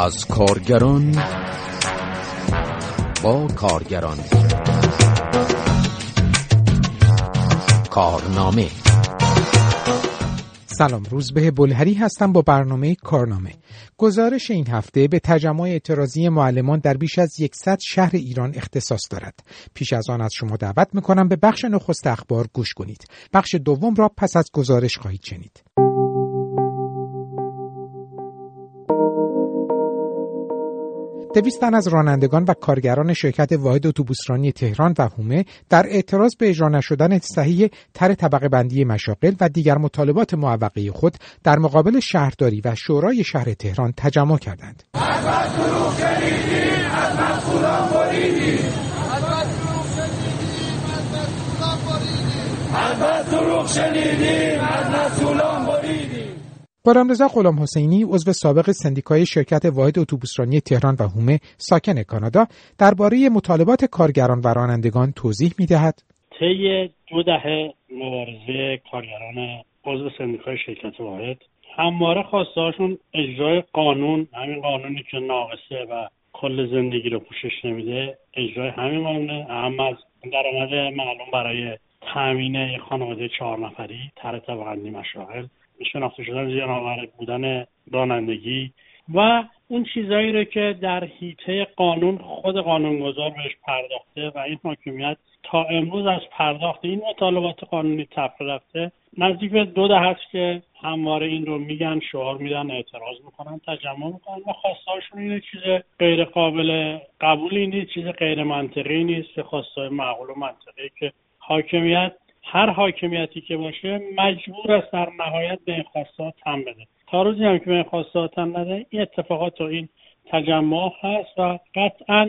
از کارگران با کارگران. کارنامه. سلام روزبه بلهری هستم با برنامه کارنامه. گزارش این هفته به تجمع اعتراضی معلمان در بیش از 100 شهر ایران اختصاص دارد. پیش از آن از شما دعوت می‌کنم به بخش نخست اخبار گوش کنید. بخش دوم را پس از گزارش خواهید شنید. دویست از رانندگان و کارگران شرکت واحد اتوبوسرانی تهران و هومه در اعتراض به اجرا نشدن صحیح تر طبقه بندی مشاقل و دیگر مطالبات معوقه خود در مقابل شهرداری و شورای شهر تهران تجمع کردند. شنیدیم از غلامرضا غلام حسینی عضو سابق سندیکای شرکت واحد اتوبوسرانی تهران و هومه ساکن کانادا درباره مطالبات کارگران و رانندگان توضیح می‌دهد. طی دو دهه مبارزه کارگران عضو سندیکای شرکت واحد همواره خواستهاشون اجرای قانون همین قانونی که ناقصه و کل زندگی رو پوشش نمیده اجرای همین قانونه. اهم از درآمد معلوم برای تامین خانواده چهار نفری تر طبقندی مشاغل. شناخته شدن زیان بودن رانندگی و اون چیزایی رو که در حیطه قانون خود قانونگذار بهش پرداخته و این حاکمیت تا امروز از پرداخت این مطالبات قانونی تفره رفته نزدیک به دو ده هست که همواره این رو میگن شعار میدن اعتراض می‌کنن تجمع می‌کنن و خواستهاشون اینه چیز غیر قابل قبولی نیست چیز غیر منطقی نیست که خواسته معقول و منطقی که حاکمیت هر حاکمیتی که باشه مجبور است در نهایت به این خواستات تن بده تا روزی هم که به این خواستات تن نده این اتفاقات و این تجمع هست و قطعا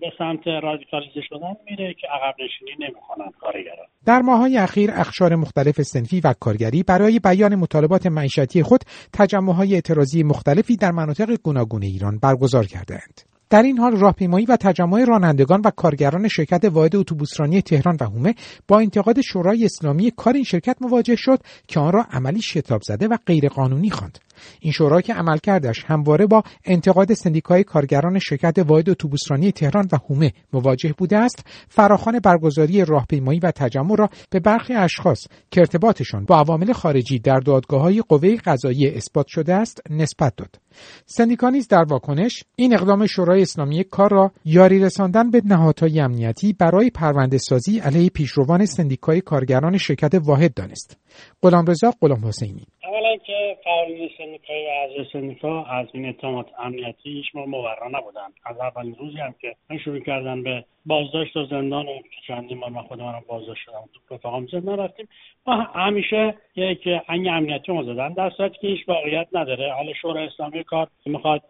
به سمت رادیکالیزه شدن میره که عقب نشینی نمی‌کنن کارگران در ماهای اخیر اخشار مختلف سنفی و کارگری برای بیان مطالبات معیشتی خود تجمع های اعتراضی مختلفی در مناطق گوناگون ایران برگزار کردند. در این حال راهپیمایی و تجمع رانندگان و کارگران شرکت واحد اتوبوسرانی تهران و هومه با انتقاد شورای اسلامی کار این شرکت مواجه شد که آن را عملی شتاب زده و غیرقانونی خواند. این شورا که عمل کردش همواره با انتقاد سندیکای کارگران شرکت واحد اتوبوسرانی تهران و هومه مواجه بوده است فراخان برگزاری راهپیمایی و تجمع را به برخی اشخاص که ارتباطشان با عوامل خارجی در دادگاه های قوه قضایی اثبات شده است نسبت داد. سندیکا نیز در واکنش این اقدام شورای اسلامی کار را یاری رساندن به نهادهای امنیتی برای پرونده سازی علیه پیشروان سندیکای کارگران شرکت واحد دانست. غلامرضا غلام حسینی. اولا که فعالین سندیکای و اعضای سندیکا از این اتهامات امنیتی هیچ مورا نبودن. از اولین روزی هم که شروع کردن به بازداشت و زندان و چندین بار من خود من بازداشت شدم. رفقام زندان رفتیم ما همیشه یک انگ امنیتی ما زدن. در صورتی که هیچ واقعیت نداره. حالا شورای اسلامی کار می‌خواد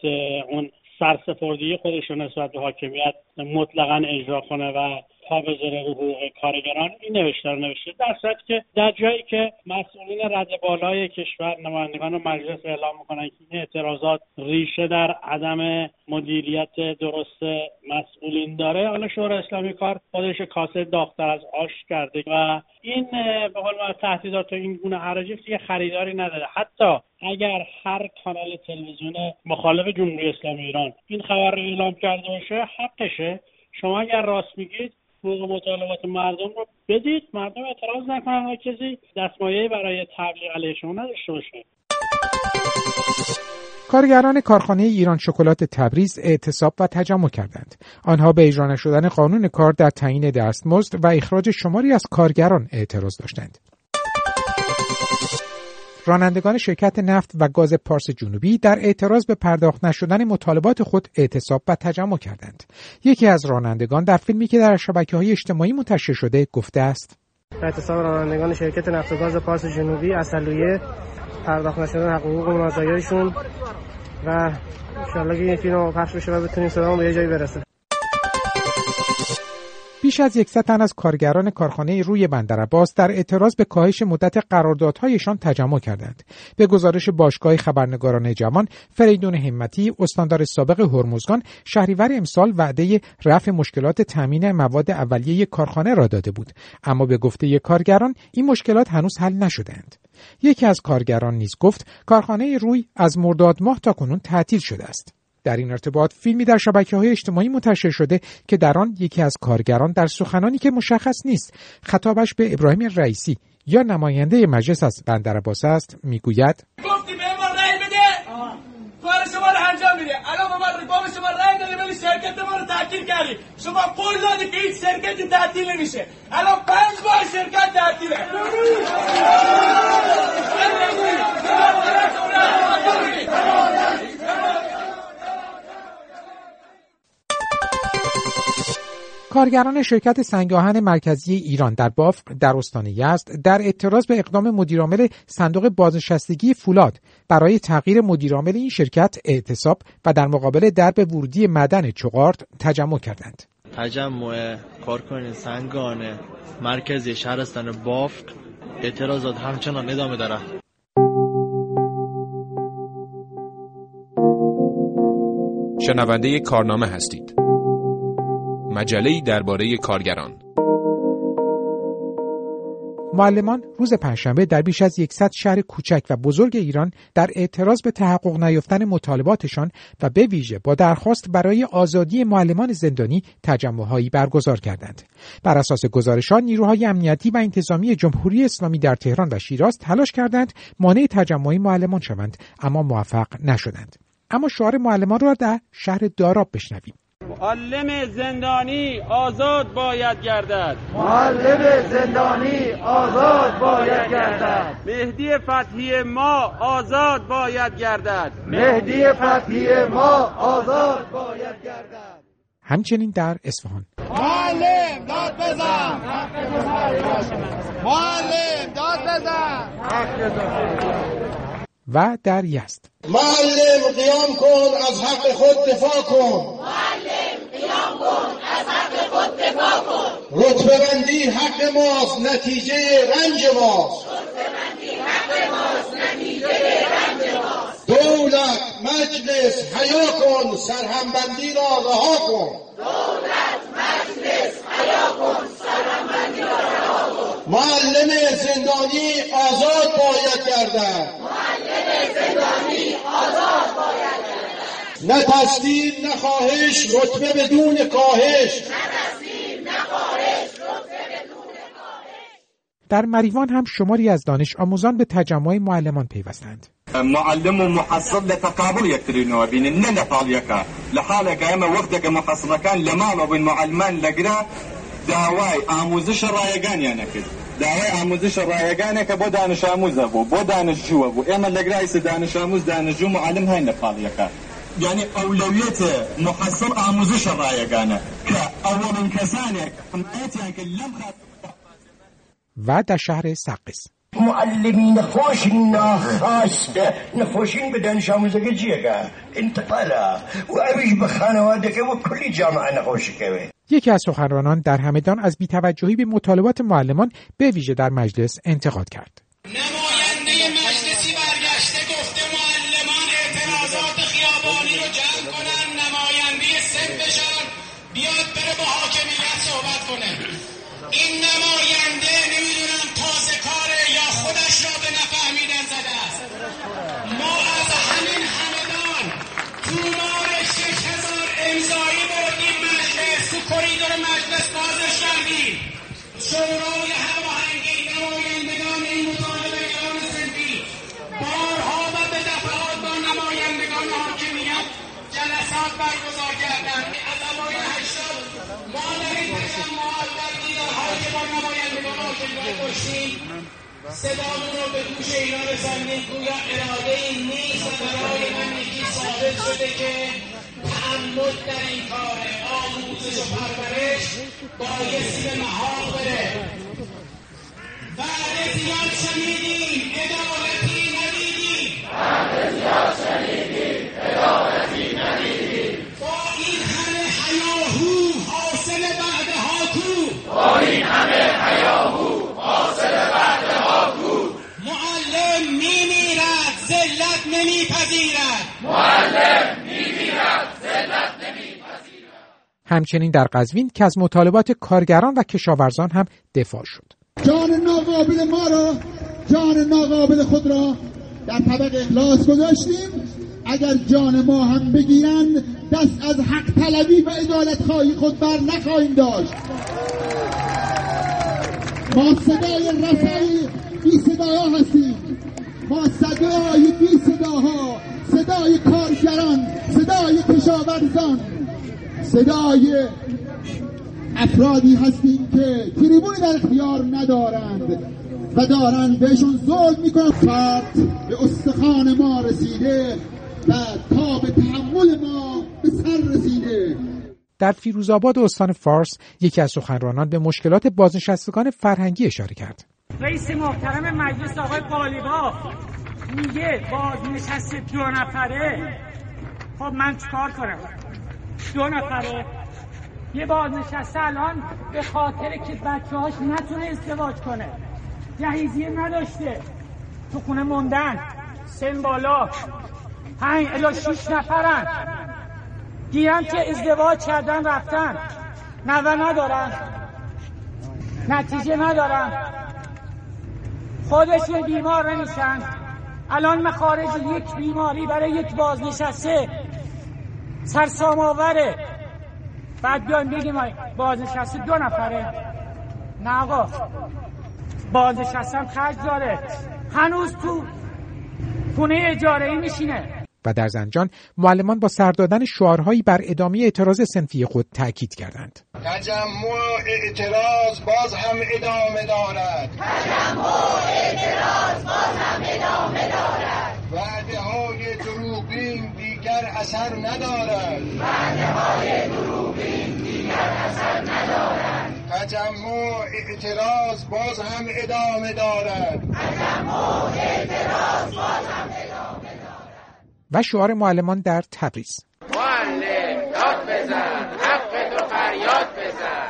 اون سرسپردگی خودش رو نسبت به حاکمیت مطلقا اجرا کنه و پا حقوق کارگران این نوشته رو نوشته. در صورتی که در جایی که مسئولین رد بالای کشور نمایندگان مجلس اعلام می‌کنن که این اعتراضات ریشه در عدم مدیریت درست مسئولین داره حالا شورای اسلامی کار خودش کاسه داختر از آش کرده و این به قول تهدیدات و این گونه حراجی یه خریداری نداره. حتی اگر هر کانال تلویزیون مخالف جمهوری اسلامی ایران این خبر رو اعلام کرده باشه حقشه. شما اگر راست میگید حقوق مطالبات مردم رو بدید مردم اعتراض نکنن و کسی دستمایه برای تبلیغ علیه شما نداشته باشه کارگران کارخانه ایران شکلات تبریز اعتصاب و تجمع کردند. آنها به اجرا نشدن قانون کار در تعیین دستمزد و اخراج شماری از کارگران اعتراض داشتند. رانندگان شرکت نفت و گاز پارس جنوبی در اعتراض به پرداخت نشدن مطالبات خود اعتصاب و تجمع کردند. یکی از رانندگان در فیلمی که در شبکه های اجتماعی منتشر شده گفته است: اعتصاب رانندگان شرکت نفت و گاز پارس جنوبی اصلویه پرداخت نشدن حقوق و مزایایشون و انشالله که این فیلم پخش بشه و بتونیم صدامون به یه جایی برسه بیش از یکصد تن از کارگران کارخانه روی بندر عباس در اعتراض به کاهش مدت قراردادهایشان تجمع کردند. به گزارش باشگاه خبرنگاران جوان، فریدون همتی، استاندار سابق هرمزگان، شهریور امسال وعده رفع مشکلات تامین مواد اولیه کارخانه را داده بود، اما به گفته کارگران این مشکلات هنوز حل نشدهاند. یکی از کارگران نیز گفت کارخانه روی از مرداد ماه تا کنون تعطیل شده است. در این ارتباط فیلمی در شبکه های اجتماعی منتشر شده که در آن یکی از کارگران در سخنانی که مشخص نیست خطابش به ابراهیم رئیسی یا نماینده مجلس از بندر عباس است می‌گوید گفتی به ما رأی بده. کار شما رو انجام میده. الان ما ریفام شما رأی دادی. ولی شرکت ما رو تعطیل کردی. شما قول دادی که هیچ شرکتی تعطیل نمیشه. الان پنج ماه شرکت تعطیله. کارگران شرکت سنگاهن مرکزی ایران در بافق در استان یزد در اعتراض به اقدام مدیرعامل صندوق بازنشستگی فولاد برای تغییر مدیرعامل این شرکت اعتصاب و در مقابل درب ورودی مدن چغارت تجمع کردند. تجمع کارکنان سنگان مرکزی شهرستان بافق اعتراضات همچنان ادامه دارد. شنونده کارنامه هستید. مجله درباره کارگران معلمان روز پنجشنبه در بیش از 100 شهر کوچک و بزرگ ایران در اعتراض به تحقق نیافتن مطالباتشان و به ویژه با درخواست برای آزادی معلمان زندانی تجمعهایی برگزار کردند. بر اساس گزارشان نیروهای امنیتی و انتظامی جمهوری اسلامی در تهران و شیراز تلاش کردند مانع تجمع معلمان شوند اما موفق نشدند. اما شعار معلمان را در شهر داراب بشنویم. معلم زندانی آزاد باید گردد. معلم زندانی آزاد باید گردد. مهدی فتحی ما آزاد باید گردد. مهدی فتحی ما آزاد باید گردد. همچنین در اصفهان. معلم داد بزن. معلم داد بزن. و در یزد. معلم قیام کن از حق خود دفاع کن. معلم قیام کن از خود دفاع کن رتبه بندی حق ماست نتیجه رنج ماست. رتبه بندی حق ماست نتیجه رنج ماست دولت مجلس حیا کن سرهمبندی را رها کن. دولت مجلس حیا کن سرهمبندی را رها کن معلم زندانی آزاد باید گردد. معلم زندانی نه تصدیل نه خواهش رتبه بدون کاهش. نه تصدیل نه خواهش رتبه بدون کاهش در مریوان هم شماری از دانش آموزان به تجمع معلمان پیوستند. معلم و محصل لتقابل یکترینەوە بینن نە لە پاڵیەکە لە حالێکە ئێمە وەختێکە محەسڵەکان لە ماڵەوە بووین معلمان لەگرا داوای ئاموزش ڕایەکانیان نەکرد داوای ئاموزش ڕایەکانێکە بۆ دانش ئاموزە بوو بۆ دانشجووە بوو ئێمە لەگرایسە دانش ئاموز دانشجو معلم هەین لە پاڵیەکە یعنی ئەولەویەتە محەسڵ ئاموزش ڕایەکانە کە ئەوەڵن کەسانێک کرد لەم و در شهر سقس معلمی نخوشین ناخواسته. نخوشین به دانش آموزگی جیگه انتقالا. و اویش به خانواده که و کلی جامعه نخوشی که یکی از سخنرانان در همدان از بیتوجهی به مطالبات معلمان به ویژه در مجلس انتقاد کرد. صدامون رو به گوش اینا رساندیم گویا اراده ای نیست و برای من یکی ثابت شده که تعمد در این کار آموزش و پرورش بایستی به محال بره. بعد زیاد شنیدیم عدالتی ندیدیم بعد زیاد شنیدیم عدالتی ندیدیم. با این همه حیاهو حاصل بعد هاکو با این همه حیاهو حاصل بعد هاکو معلم میمیرد ذلت نمیپذیرد معلم میمیرد ذلت نمیپذیرد همچنین در قزوین که از مطالبات کارگران و کشاورزان هم دفاع شد. جان ناقابل ما را جان ناقابل خود را در طبق اخلاص گذاشتیم. اگر جان ما هم بگیرند دست از حق طلبی و عدالت خواهی خود بر نخواهیم داشت. ما صدای رسایی بی صداها هستیم. ما صدای بی صداها صدای کارگران صدای کشاورزان صدای افرادی هستیم که تریبونی در اختیار ندارند و دارند بهشون ظلم می‌کنن فرد به استخان ما رسیده و تا به تحمل ما به سر رسیده در فیروزآباد استان فارس یکی از سخنرانان به مشکلات بازنشستگان فرهنگی اشاره کرد. رئیس محترم مجلس آقای قالیباف میگه بازنشست دو نفره. خب من چیکار کنم؟ دو نفره. یه بازنشسته الان به خاطر که بچه هاش نتونه ازدواج کنه. جهیزیه نداشته. تو خونه موندن. سن بالا. پنج الا شیش نفرن. گیرم که ازدواج کردن رفتن. نوه ندارن. نتیجه ندارن. خودشون بیمار نمیشن. الان مخارج یک بیماری برای یک بازنشسته. سرسام آوره. بعد بیان بگیم بازنشسته دو نفره. نه آقا. بازنشستم خرج داره. هنوز تو خونه اجاره ای میشینه. در زنجان معلمان با سر دادن شعارهایی بر ادامه اعتراض سنفی خود تاکید کردند. تجمع اعتراض باز هم ادامه دارد. تجمع اعتراض باز هم ادامه دارد. وعده های دروغین دیگر اثر ندارد. وعده های دروغین دیگر اثر ندارد. تجمع اعتراض باز هم ادامه دارد. تجمع اعتراض باز هم ادامه دارد. و شعار معلمان در تبریز معلم داد بزن حق تو فریاد بزن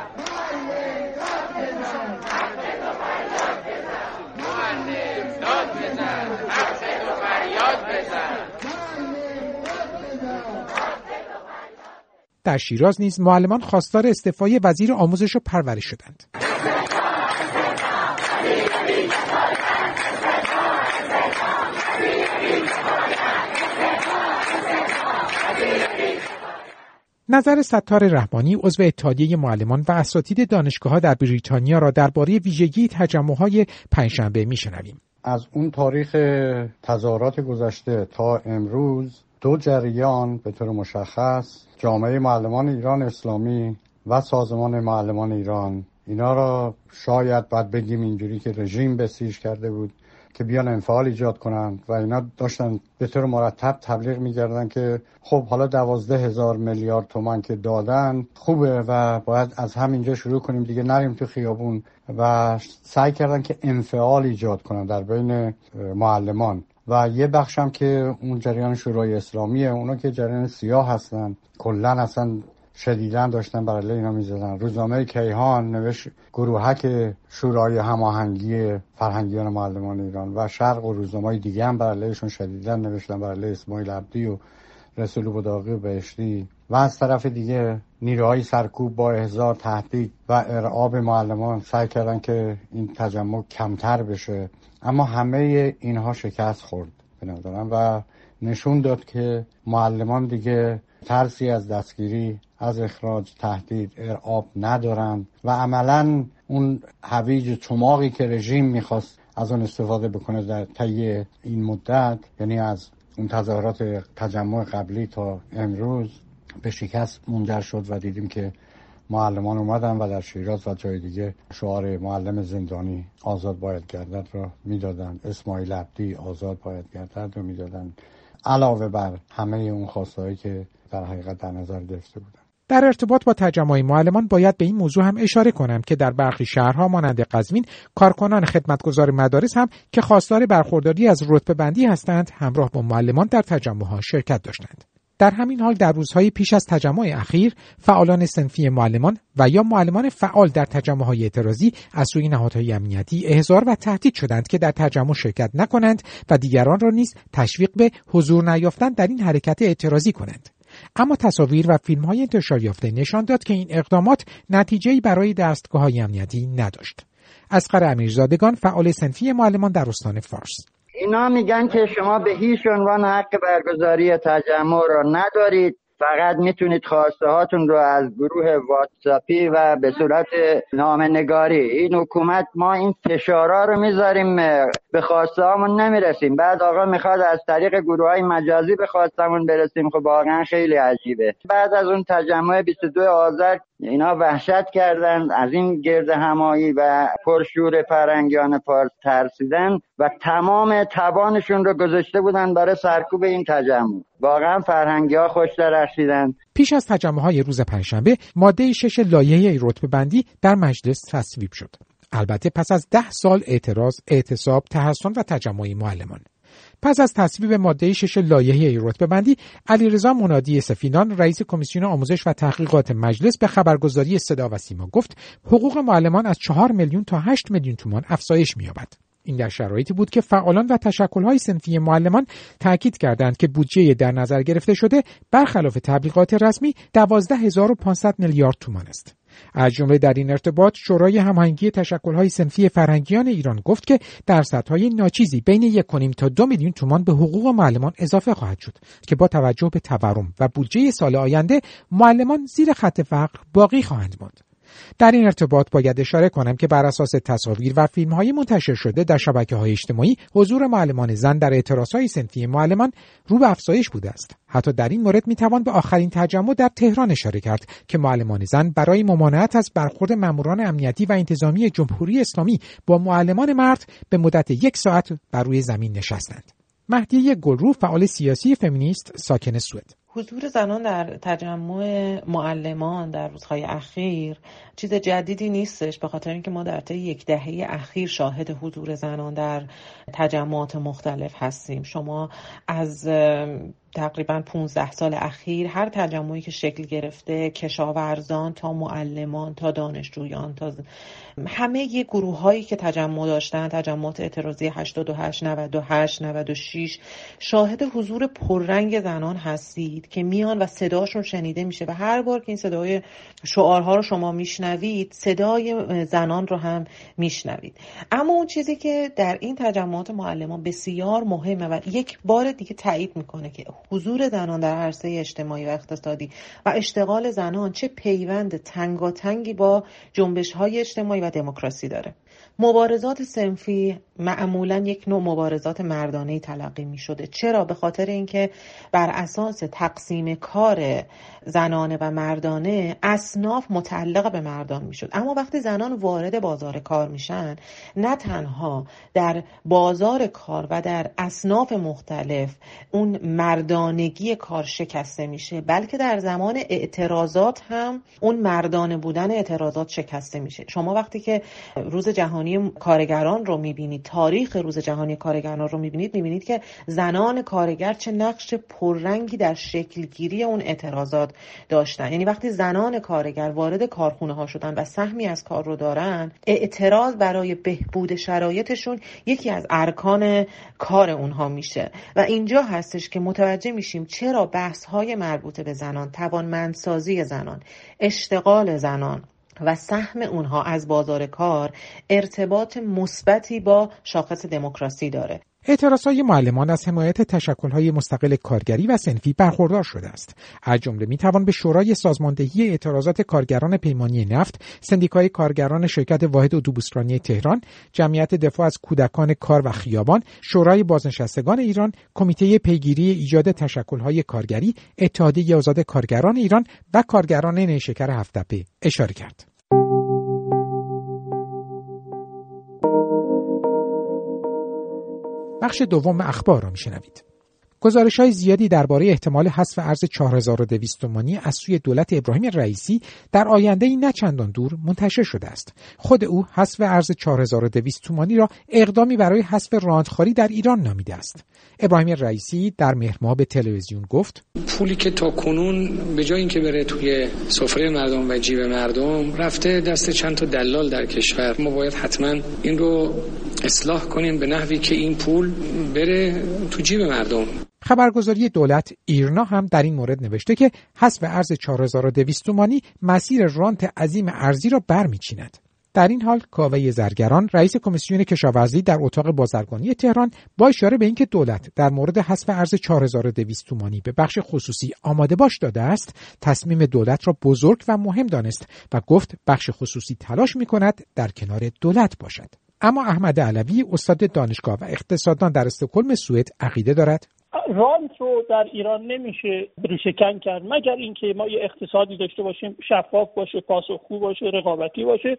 در شیراز نیز معلمان خواستار استعفای وزیر آموزش و پرورش شدند. نظر ستار رحمانی عضو اتحادیه معلمان و اساتید دانشگاه در بریتانیا را درباره ویژگی تجمعهای پنجشنبه میشنویم. از اون تاریخ تظاهرات گذشته تا امروز دو جریان به طور مشخص جامعه معلمان ایران اسلامی و سازمان معلمان ایران. اینا را شاید باید بگیم اینجوری که رژیم بسیج کرده بود. که بیان انفعال ایجاد کنند و اینا داشتن به طور مرتب تبلیغ می‌کردن که خب حالا دوازده هزار میلیارد تومن که دادن خوبه و باید از همینجا شروع کنیم دیگه نریم تو خیابون و سعی کردن که انفعال ایجاد کنن در بین معلمان. و یه بخشم که اون جریان شورای اسلامیه اونا که جریان سیاه هستن کلا اصلا شدیدا داشتن بر علیه اینا می‌زدن. روزنامه کیهان نوشت گروهک شورای هماهنگی فرهنگیان معلمان ایران و شرق و روزنامه دیگه هم بر علیهشون شدیدا نوشتن بر علیه اسماعیل عبدی و رسول بداقی و بهشتی. و از طرف دیگه نیروهای سرکوب با احضار تهدید و ارعاب معلمان سعی کردن که این تجمع کمتر بشه. اما همه اینها شکست خورد به و نشون داد که معلمان دیگه ترسی از دستگیری از اخراج تهدید ارعاب ندارند و عملا اون هویج چماقی که رژیم می‌خواست از اون استفاده بکنه در طی این مدت یعنی از اون تظاهرات تجمع قبلی تا امروز به شکست منجر شد و دیدیم که معلمان اومدن و در شیراز و جای دیگه شعار معلم زندانی آزاد باید گردد را می‌دادن اسماعیل عبدی آزاد باید گردد رو می‌دادن علاوه بر همه اون خواستهایی که در حقیقت در نظر گرفته بودن در ارتباط با تجمع معلمان باید به این موضوع هم اشاره کنم که در برخی شهرها مانند قزوین کارکنان خدمتگزار مدارس هم که خواستار برخورداری از رتبه بندی هستند همراه با معلمان در تجمعها شرکت داشتند. در همین حال در روزهای پیش از تجمع اخیر فعالان سنفی معلمان و یا معلمان فعال در تجمعهای اعتراضی از سوی نهادهای امنیتی احضار و تهدید شدند که در تجمع شرکت نکنند و دیگران را نیز تشویق به حضور نیافتن در این حرکت اعتراضی کنند. اما تصاویر و فیلم های انتشار یافته نشان داد که این اقدامات نتیجه برای دستگاه های امنیتی نداشت. اسقر امیرزادگان فعال سنفی معلمان در استان فارس اینا میگن که شما به هیچ عنوان حق برگزاری تجمع را ندارید فقط می‌تونید خواسته هاتون رو از گروه واتساپی و به صورت نامه نگاری این حکومت ما این فشارا رو می‌ذاریم به خواسته هامون نمی‌رسیم. بعد آقا می‌خواد از طریق گروه های مجازی به خواستمون برسیم. خب واقعا خیلی عجیبه. بعد از اون تجمع 22 آذر اینا وحشت کردن از این گرد همایی و پرشور فرنگیان پارس ترسیدن و تمام توانشون رو گذاشته بودن برای سرکوب این تجمع. واقعا فرهنگی ها خوش درخشیدن پیش از تجمع های روز پنجشنبه ماده شش لایحه رتبه بندی در مجلس تصویب شد. البته پس از ده سال اعتراض، اعتصاب، تحسن و تجمع معلمان. پس از تصویب ماده شش لایحه رتبه بندی علیرضا منادی سفینان رئیس کمیسیون آموزش و تحقیقات مجلس به خبرگزاری صدا و سیما گفت حقوق معلمان از چهار میلیون تا 8 میلیون تومان افزایش می‌یابد این در شرایطی بود که فعالان و تشکل‌های سنفی معلمان تاکید کردند که بودجه در نظر گرفته شده برخلاف تبلیغات رسمی 12500 میلیارد تومان است. از جمله در این ارتباط شورای هماهنگی تشکل‌های سنفی فرهنگیان ایران گفت که درصدهای ناچیزی بین یک کنیم تا دو میلیون تومان به حقوق معلمان اضافه خواهد شد که با توجه به تورم و بودجه سال آینده معلمان زیر خط فقر باقی خواهند ماند. در این ارتباط باید اشاره کنم که بر اساس تصاویر و فیلم های منتشر شده در شبکه های اجتماعی حضور معلمان زن در اعتراض های سنفی معلمان رو به افزایش بوده است. حتی در این مورد می‌توان به آخرین تجمع در تهران اشاره کرد که معلمان زن برای ممانعت از برخورد ماموران امنیتی و انتظامی جمهوری اسلامی با معلمان مرد به مدت یک ساعت بر روی زمین نشستند. مهدیه گلرو فعال سیاسی فمینیست ساکن سوئد. حضور زنان در تجمع معلمان در روزهای اخیر چیز جدیدی نیستش به خاطر اینکه ما در طی یک دهه اخیر شاهد حضور زنان در تجمعات مختلف هستیم. شما از تقریبا 15 سال اخیر هر تجمعی که شکل گرفته کشاورزان تا معلمان تا دانشجویان تا همه یه گروه هایی که تجمع داشتن تجمعات اعتراضی 88 98 96 شاهد حضور پررنگ زنان هستید که میان و صداشون شنیده میشه و هر بار که این صدای شعارها رو شما میشنوید صدای زنان رو هم میشنوید. اما اون چیزی که در این تجمعات معلمان بسیار مهمه و یک بار دیگه تایید می‌کنه که حضور زنان در عرصه اجتماعی و اقتصادی و اشتغال زنان چه پیوند تنگاتنگی با جنبش های اجتماعی و دموکراسی داره. مبارزات سنفی معمولا یک نوع مبارزات مردانه تلقی می شده چرا؟ به خاطر اینکه بر اساس تقسیم کار زنانه و مردانه اصناف متعلق به مردان می شد اما وقتی زنان وارد بازار کار میشن نه تنها در بازار کار و در اصناف مختلف اون مردانگی کار شکسته میشه بلکه در زمان اعتراضات هم اون مردانه بودن اعتراضات شکسته میشه. شما وقتی که روز جهانی کارگران رو می‌بینید تاریخ روز جهانی کارگران رو می‌بینید می‌بینید که زنان کارگر چه نقش پررنگی در شکلگیری اون اعتراضات داشتن. یعنی وقتی زنان کارگر وارد کارخونه ها شدن و سهمی از کار رو دارن اعتراض برای بهبود شرایطشون یکی از ارکان کار اونها میشه. و اینجا هستش که متوجه میشیم چرا بحث های مربوط به زنان توانمندسازی زنان اشتغال زنان و سهم اونها از بازار کار ارتباط مثبتی با شاخص دموکراسی داره. های معلمان از حمایت های مستقل کارگری و سنفی برخوردار شده است. از جمله می‌توان به شورای سازماندهی اعتراضات کارگران پیمانی نفت سندیکای کارگران شرکت واحد اتوبوسرانی تهران جمعیت دفاع از کودکان کار و خیابان شورای بازنشستگان ایران کمیته پیگیری ایجاد های کارگری اتحادیه آزاد کارگران ایران و کارگران نیشکر هفتپه اشاره کرد. بخش دوم اخبار را میشنوید. گزارش های زیادی درباره احتمال حذف ارز 4200 تومانی از سوی دولت ابراهیم رئیسی در آینده ای نه چندان دور منتشر شده است. خود او حذف ارز 4200 تومانی را اقدامی برای حذف راندخاری در ایران نامیده است. ابراهیم رئیسی در مهر به تلویزیون گفت پولی که تا کنون به جای اینکه بره توی سفره مردم و جیب مردم رفته دست چند تا دلال در کشور ما باید حتما این رو اصلاح کنیم به نحوی که این پول بره تو جیب مردم خبرگزاری دولت ایرنا هم در این مورد نوشته که حذف ارز 4200 تومانی مسیر رانت عظیم ارزی را برمیچیند. در این حال کاوه زرگران رئیس کمیسیون کشاورزی در اتاق بازرگانی تهران با اشاره به اینکه دولت در مورد حذف ارز 4200 تومانی به بخش خصوصی آماده باش داده است تصمیم دولت را بزرگ و مهم دانست و گفت بخش خصوصی تلاش می کند در کنار دولت باشد. اما احمد علوی استاد دانشگاه و اقتصاددان در استکهلم سوئد عقیده دارد رانت رو در ایران نمیشه ریشهکن کرد. مگر اینکه ما یه اقتصادی داشته باشیم شفاف باشه پاسخگو باشه رقابتی باشه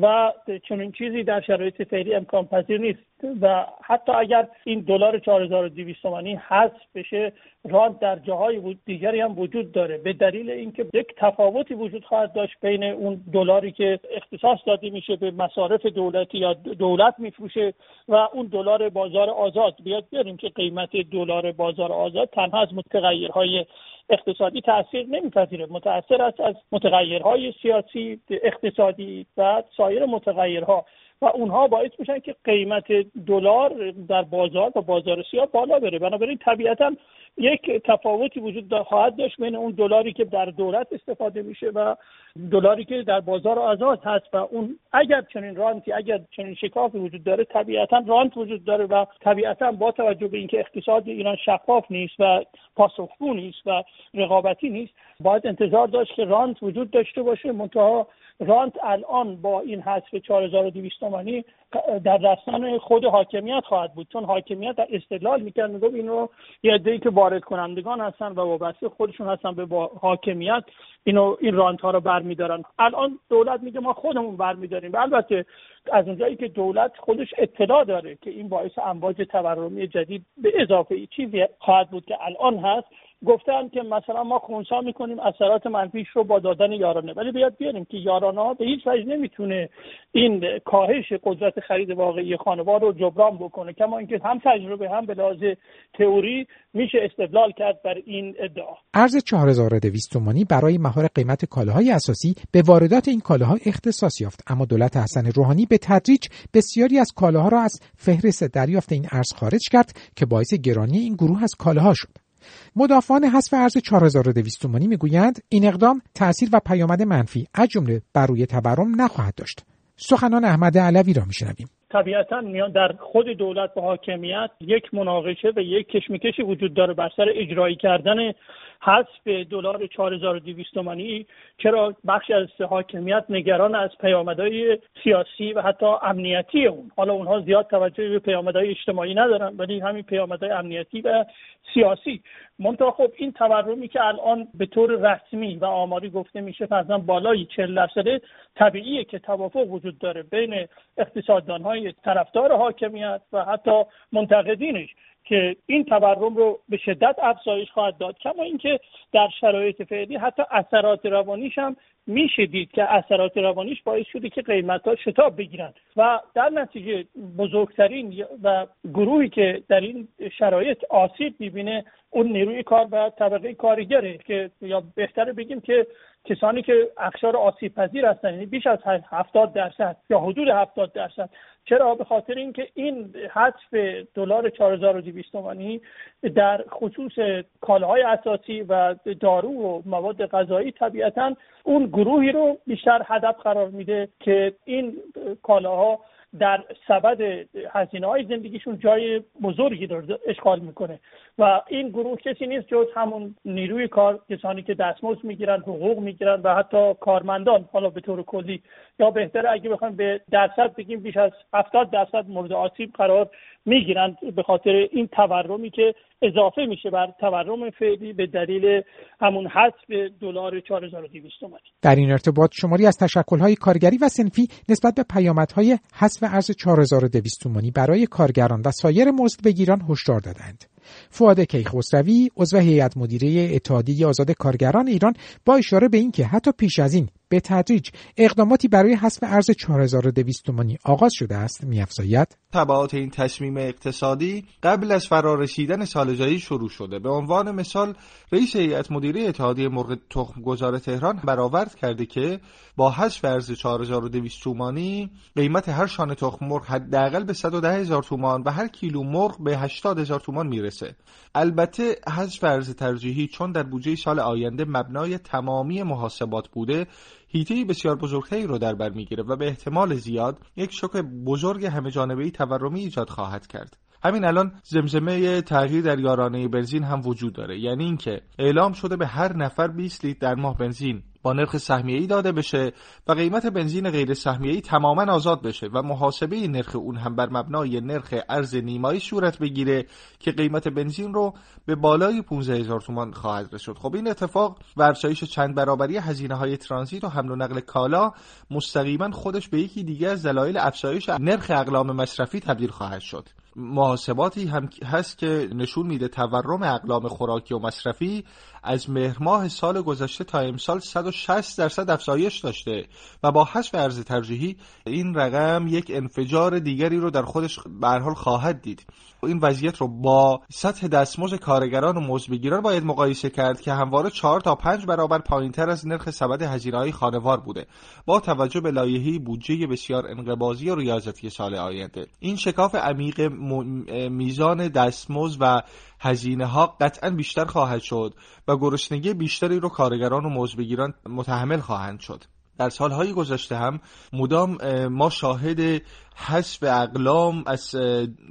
و چنین چیزی در شرایط فعلی امکان پذیر نیست. و حتی اگر این دلار 4200 تومانی حذف بشه رانت در جاهای دیگری هم وجود داره. به دلیل اینکه یک تفاوتی وجود خواهد داشت بین اون دلاری که اختصاص داده میشه به مصارف دولتی یا دولت میفروشه و اون دلار بازار آزاد. بیاد بیاریم که قیمت دلار بازار آزاد تنها از متغیرهای اقتصادی تاثیر نمیپذیره. متاثر است از متغیرهای سیاسی اقتصادی و سایر متغیرها. و اونها باعث میشن که قیمت دلار در بازار و بازار سیاه بالا بره. بنابراین طبیعتا یک تفاوتی وجود خواهد داشت بین اون دلاری که در دولت استفاده میشه و دلاری که در بازار آزاد هست و اون اگر چنین رانتی اگر چنین شکافی وجود داره طبیعتا رانت وجود داره و طبیعتا با توجه به اینکه اقتصاد ایران شفاف نیست و پاسخگو نیست و رقابتی نیست باید انتظار داشت که رانت وجود داشته باشه. منتها رانت الان با این حذف 4200 تومانی در دستان خود حاکمیت خواهد بود. چون حاکمیت در استدلال می‌کرد می‌گفت اینو یه عده‌ای که وارد کنندگان هستن و وابسته خودشون هستن به حاکمیت اینو این رانت ها رو برمیدارن. الان دولت میگه ما خودمون برمیداریم. البته از اونجایی که دولت خودش اطلاع داره که این باعث امواج تورمی جدید به اضافه چیزی خواهد بود که الان هست گفتن که مثلا ما خونسا می‌کنیم اثرات منفیش رو با دادن یارانه. ولی بیاد بیاریم که یارانه ها به هیچ وجه نمی‌تونه این کاهش قدرت خرید واقعی خانوار رو جبران بکنه. کما اینکه هم تجربه هم به لحاظ تئوری میشه استدلال کرد بر این ادعا. ارز 4200 تومانی برای مهار قیمت کالاهای اساسی به واردات این کالاها اختصاص یافت. اما دولت حسن روحانی به تدریج بسیاری از کالاها را از فهرست دریافت این ارز خارج کرد که باعث گرانی این گروه از کالاها شد. مدافعان حذف ارز 4200 تومانی می‌گویند این اقدام تأثیر و پیامد منفی از جمله بر روی تورم نخواهد داشت. سخنان احمد علوی را میشنویم. طبیعتا میان در خود دولت با حاکمیت یک مناقشه و یک کشمکشی وجود داره بر سر اجرایی کردن حذف دلار 4200 تومانی چرا بخش از حاکمیت نگران از پیامدهای سیاسی و حتی امنیتی اون. حالا اونها زیاد توجه به پیامدهای اجتماعی ندارن ولی همین پیامدهای امنیتی و سیاسی. منتها خب این تورمی که الان به طور رسمی و آماری گفته میشه فرضاً بالای 40 درصد طبیعیه که توافق وجود داره بین اقتصاددان های طرفدار حاکمیت و حتی منتقدینش. که این تورم رو به شدت افزایش خواهد داد کما اینکه در شرایط فعلی حتی اثرات روانیش هم میشه دید که اثرات روانیش باعث شده که قیمت ها شتاب بگیرن. و در نتیجه بزرگترین و گروهی که در این شرایط آسیب می‌بینه اون نیروی کار و طبقه کارگره که یا بهتره بگیم که کسانی که اخشار آسیب پذیر هستن یعنی بیش از 70 درصد یا حدود 70 درصد چرا؟ به خاطر اینکه این حذف دلار 4200 تومانی در خصوص کالاهای اساسی و دارو و مواد غذایی طبیعتا اون گروهی رو بیشتر هدف قرار میده که این کالاها در سبد هزینه های زندگیشون جای بزرگی رو اشغال می‌کنه. و این گروه کسی نیست جز همون نیروی کار کسانی که دستمزد می‌گیرن حقوق می‌گیرن و حتی کارمندان حالا به طور کلی. یا بهتره اگه بخوایم به درصد بگیم بیش از 70 درصد مورد آسیب قرار می‌گیرند به خاطر این تورمی که اضافه میشه بر تورم فعلی به دلیل همون حذف دلار 4200 تومانی. در این ارتباط شماری از تشکل‌های کارگری و سنفی نسبت به پیامدهای حذف ارز 4200 تومانی برای کارگران و سایر مزد بگیران هشدار دادند. فواد کیخسروی عضو هیئت مدیره اتحادیه آزاد کارگران ایران با اشاره به اینکه حتی پیش از این به تدریج اقداماتی برای حذف ارز 4200 تومانی آغاز شده است میافزاید. تبعات این تصمیم اقتصادی قبل از فرارسیدن سال جاری شروع شده. به عنوان مثال رئیس هیئت مدیره اتحادیه مرغ تخم گذار تهران برآورد کرده که با حذف ارز 4200 تومانی قیمت هر شانه تخم مرغ حداقل به 110 هزار تومان و هر کیلو مرغ به 80 هزار تومان می‌رسه. البته حذف ارز ترجیحی چون در بودجه سال آینده مبنای تمامی محاسبات بوده هیته بسیار بزرگتری رو در بر می‌گیره و به احتمال زیاد یک شوک بزرگ همه جانبه تورمی ایجاد خواهد کرد. همین الان زمزمه تغییر در یارانه بنزین هم وجود داره. یعنی اینکه اعلام شده به هر نفر 20 لیتر در ماه بنزین با نرخ ای داده بشه و قیمت بنزین غیر ای تماما آزاد بشه و محاسبه نرخ اون هم بر مبنای نرخ ارز نیمایی صورت بگیره که قیمت بنزین رو به بالای 15 هزار تومان خواهد رسید خب این اتفاق و افزایش چند برابری هزینه های ترانزیت و حمل و نقل کالا مستقیما خودش به یکی دیگه از دلایل افزایش نرخ اقلام مصرفی تبدیل خواهد شد. محاسباتی هم هست که نشون میده تورم اقلام خوراکی و مصرفی از مهر ماه سال گذشته تا امسال 160 درصد افزایش داشته و با حذف ارز ترجیحی این رقم یک انفجار دیگری رو در خودش به حال خواهد دید. این وضعیت رو با سطح دستمزد کارگران و مزدبگیران باید مقایسه کرد که همواره 4 تا 5 برابر پایینتر از نرخ سبد هزینه‌های خانوار بوده. با توجه به لایحه بودجه بسیار انقباضی و ریاضتی سال آینده. این شکاف عمیق میزان دستمزد و هزینه ها قطعا بیشتر خواهد شد و گرسنگی بیشتری رو کارگران و مزدبگیران متحمل خواهند شد. در سالهای گذشته هم مدام ما شاهد حذف اقلام از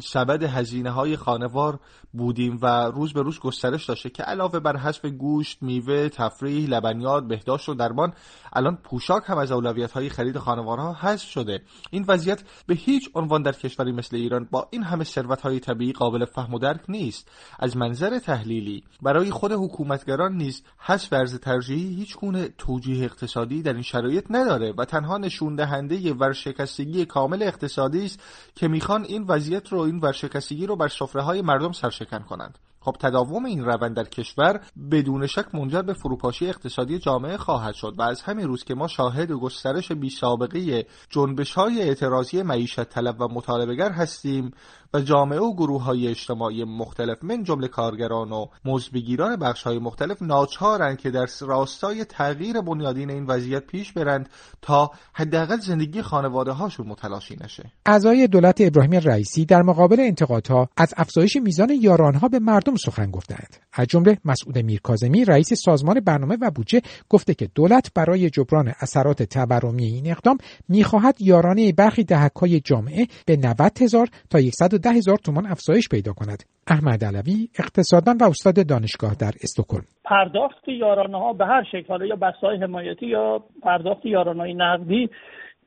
سبد هزینه های خانوار بودیم و روز به روز گسترش داشته که علاوه بر حذف گوشت، میوه، تفریح، لبنیات، بهداشت و درمان الان پوشاک هم از اولویت های خرید خانوارها حذف شده. این وضعیت به هیچ عنوان در کشوری مثل ایران با این همه ثروت های طبیعی قابل فهم و درک نیست. از منظر تحلیلی برای خود حکومتگران نیز حذف ارز ترجیحی هیچ گونه توجیه اقتصادی در این شرایط نداره و تنها نشون دهنده ورشکستگی کامل اقتصادی است که می‌خوان این وضعیت رو این ورشکستگی رو بر سفره های مردم سرشکن کنند. خب تداوم این روند در کشور بدون شک منجر به فروپاشی اقتصادی جامعه خواهد شد و از همین روز که ما شاهد گسترش بی سابقه جنبش های اعتراضی معیشت طلب و مطالبهگر هستیم و جامعه و گروه های اجتماعی مختلف من جمله کارگران و مزدبگیران بخش های مختلف ناچارند که در راستای تغییر بنیادین این وضعیت پیش برند تا حداقل زندگی خانواده هاشون متلاشی نشه. اعضای دولت ابراهیم رئیسی در مقابل انتقادها از افزایش میزان یارانها به مردم سخن گفتند. از جمله مسعود میرکاظمی رئیس سازمان برنامه و بودجه گفته که دولت برای جبران اثرات تورمی این اقدام می‌خواهد یارانه برخی دهکهای جامعه به 90 هزار تا 110 هزار تومان افزایش پیدا کند. احمد علوی اقتصاددان و استاد دانشگاه در استکهلم. پرداخت یارانه ها به هر شکل یا بسای حمایتی یا پرداخت یارانه نقدی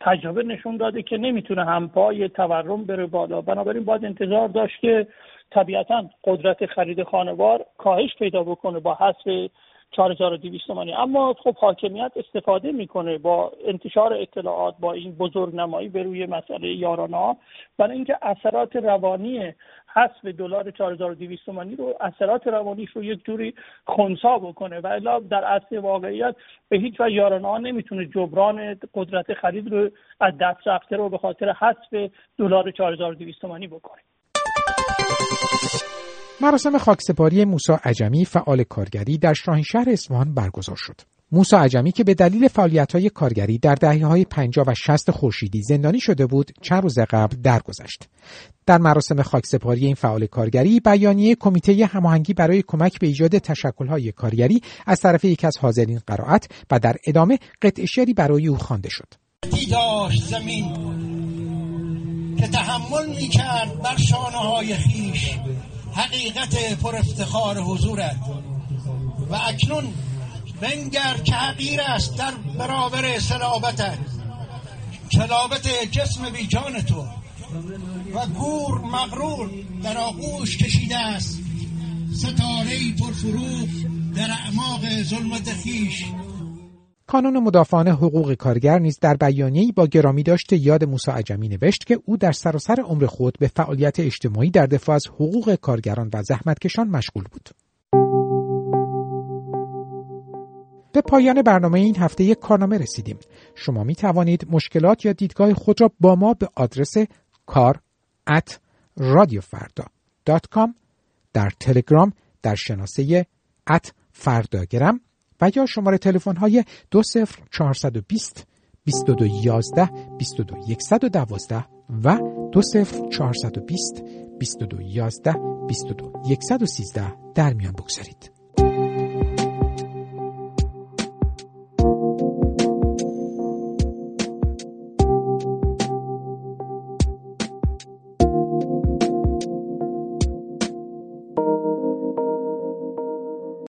تجربه نشون داده که نمی‌تونه همپای تورم بره بالا. بنابراین باید انتظار داشت که طبیعتا قدرت خرید خانوار کاهش پیدا بکنه با حذف 4200 تومانی. اما خب حاکمیت استفاده می‌کنه با انتشار اطلاعات با این بزرگ نمایی به روی مسئله یارانا برای اینکه اثرات روانی حذف دلار 4200 تومانی رو اثرات روانیش رو یک جوری خونسا بکنه. و الا در اصل واقعیت به هیچ وجه یارانا نمی‌تونه جبران قدرت خرید رو از دست رفته رو به خاطر حذف دلار 4200 تومانی بکنه. مراسم خاکسپاری موسا عجمی فعال کارگری در شاهینشهر اصفهان برگزار شد. موسا عجمی که به دلیل های کارگری در دهه های 50 و 60 خورشیدی زندانی شده بود چند روز قبل درگذشت. در مراسم خاکسپاری این فعال کارگری بیانیه کمیته هماهنگی برای کمک به ایجاد های کارگری از طرف یکی از حاضرین قرائت و در ادامه قطع شعری برای او خوانده شد. زمین که تحمل می‌کرد بر شانه های خیش حقیقت پر افتخار حضورت. و اکنون بنگر که حقیر است در برابر سلابتت سلابت جسم بیجان تو. و گور مغرور در آغوش کشیده است. ستاره پرفروغ در اعماق ظلمت خیش. کانون مدافعان حقوق کارگر نیز در بیانیه‌ای با گرامی داشته یاد موسی عجمی نوشت که او در سراسر عمر خود به فعالیت اجتماعی در دفاع از حقوق کارگران و زحمتکشان مشغول بود. به پایان برنامه این هفته یک کارنامه رسیدیم. شما می توانید مشکلات یا دیدگاه خود را با ما به آدرس کار در تلگرام در شناسه ات فرداگرم و یا شماره تلفن های 20420 2211 22112 و 20420 2211 22113 در میان بگذارید.